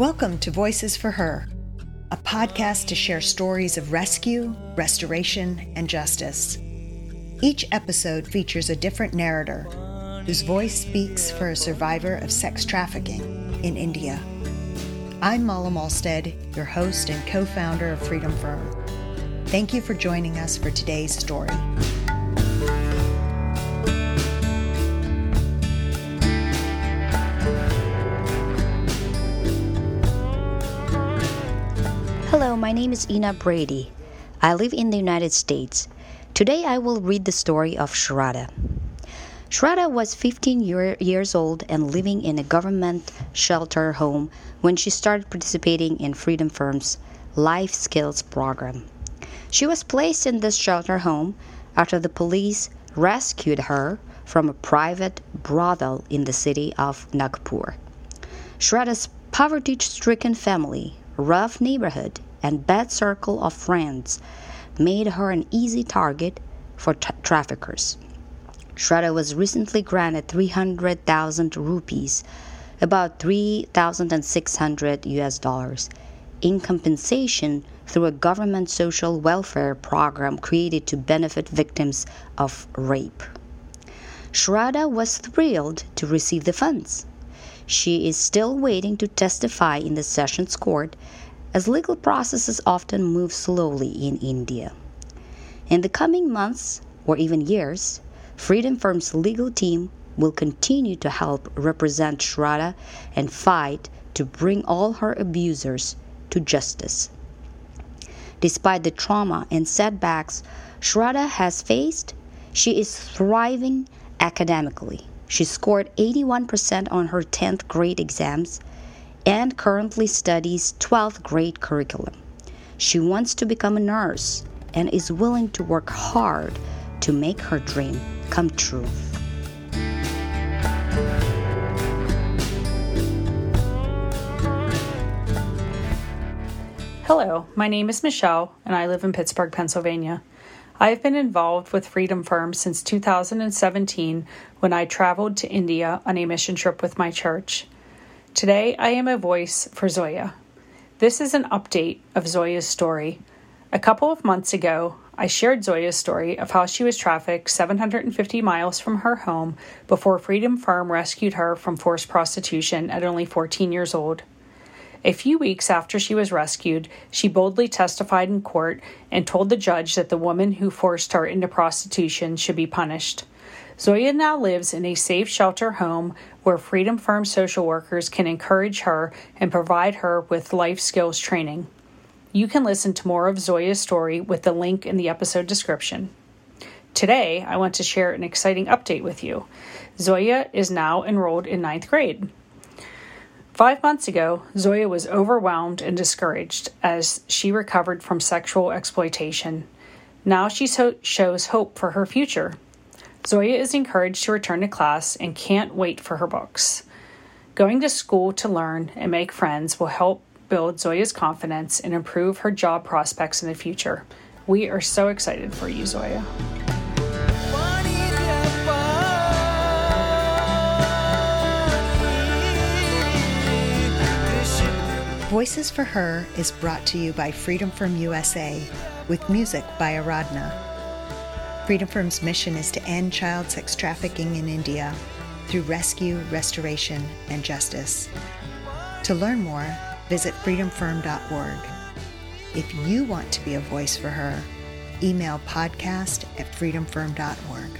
Welcome to Voices for Her, a podcast to share stories of rescue, restoration, and justice. Each episode features a different narrator whose voice speaks for a survivor of sex trafficking in India. I'm Mala Malstead, your host and co founder of Freedom Firm. Thank you for joining us for today's story. Hello, my name is Inna Brady. I live in the United States. Today I will read the story of Shradha. Shradha was 15 year, years old and living in a government shelter home when she started participating in Freedom Firm's Life Skills program. She was placed in this shelter home after the police rescued her from a private brothel in the city of Nagpur. Shradha's poverty stricken family, rough neighborhood, and bad circle of friends made her an easy target for tra- traffickers. Shradha was recently granted 300,000 rupees, about 3,600 US dollars, in compensation through a government social welfare program created to benefit victims of rape. Shradha was thrilled to receive the funds. She is still waiting to testify in the Sessions Court as legal processes often move slowly in India. In the coming months or even years, Freedom Firm's legal team will continue to help represent Shradha and fight to bring all her abusers to justice. Despite the trauma and setbacks Shradha has faced, she is thriving academically. She scored 81% on her 10th grade exams and currently studies 12th grade curriculum. She wants to become a nurse and is willing to work hard to make her dream come true. Hello, my name is Michelle, and I live in Pittsburgh, Pennsylvania. I have been involved with Freedom Firm since 2017 when I traveled to India on a mission trip with my church. Today, I am a voice for Zoya. This is an update of Zoya's story. A couple of months ago, I shared Zoya's story of how she was trafficked 750 miles from her home before Freedom Firm rescued her from forced prostitution at only 14 years old. A few weeks after she was rescued, she boldly testified in court and told the judge that the woman who forced her into prostitution should be punished. Zoya now lives in a safe shelter home where Freedom Firm social workers can encourage her and provide her with life skills training. You can listen to more of Zoya's story with the link in the episode description. Today, I want to share an exciting update with you. Zoya is now enrolled in ninth grade. Five months ago, Zoya was overwhelmed and discouraged as she recovered from sexual exploitation. Now she so- shows hope for her future. Zoya is encouraged to return to class and can't wait for her books. Going to school to learn and make friends will help build Zoya's confidence and improve her job prospects in the future. We are so excited for you, Zoya. Voices for Her is brought to you by Freedom Firm USA with music by Aradhna. Freedom Firm's mission is to end child sex trafficking in India through rescue, restoration, and justice. To learn more, visit freedomfirm.org. If you want to be a voice for her, email podcast at freedomfirm.org.